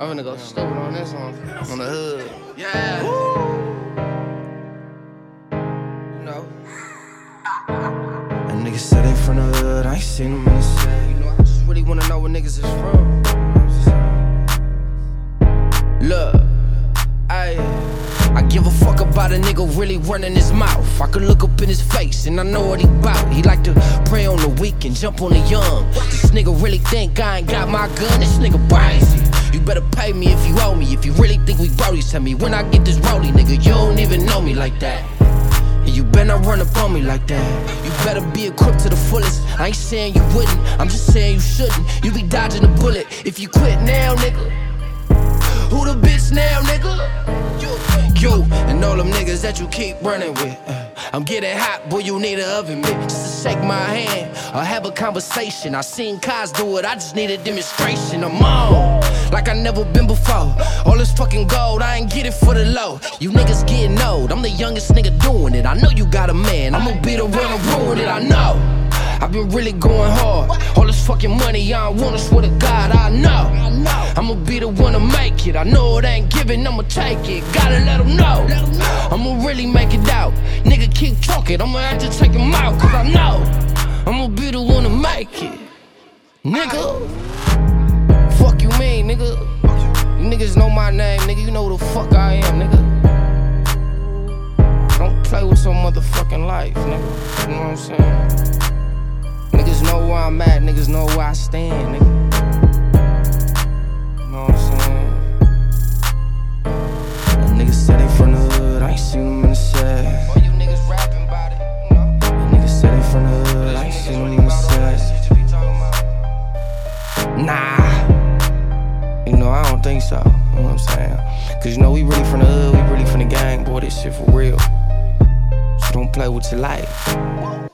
I'm gonna go stupid on this one. On the hood. Yeah. You know. And niggas say they from the hood, I ain't seen them in the city. You know, I just really wanna know where niggas is from. Look, I I give a fuck about a nigga really running his mouth. I could look up in his face and I know what he bout. He like to prey on the weak and jump on the young. This nigga really think I ain't got my gun. This nigga crazy. You better pay me if you owe me. If you really think we brodies, tell me when I get this rollie, nigga. You don't even know me like that. And you better not run up on me like that. You better be equipped to the fullest. I ain't saying you wouldn't, I'm just saying you shouldn't. You be dodging a bullet. If you quit now, nigga. Who the bitch now, nigga? You and all them niggas that you keep running with. Uh, I'm getting hot, boy, you need an oven mitt. Just to shake my hand or have a conversation. I seen Kaz do it, I just need a demonstration. I'm on never been before. All this fucking gold, I ain't get it for the low. You niggas getting old, I'm the youngest nigga doing it. I know you got a man, I'ma be the one to ruin it, I know. I've been really going hard. All this fucking money, I don't want it, swear to God, I know. I'ma be the one to make it. I know it ain't giving, I'ma take it. Gotta let them know. I'ma really make it out. Nigga, keep talking, I'ma have to take him out, cause I know. I'ma be the one to make it. Nigga. Fuck you mean, nigga. You niggas know my name, nigga. You know who the fuck I am, nigga. Don't play with some motherfucking life, nigga. You know what I'm saying? Niggas know where I'm at, niggas know where I stand, nigga. You know what I'm saying? Niggas say they from the hood, I ain't seen them in the set. All you niggas rapping about it, you know? Niggas say they from the hood, I ain't seen them in the set. Nah. Think so. You know what I'm saying? Cause you know, we really from the hood, we really from the gang, boy, this shit for real. So don't play with your life.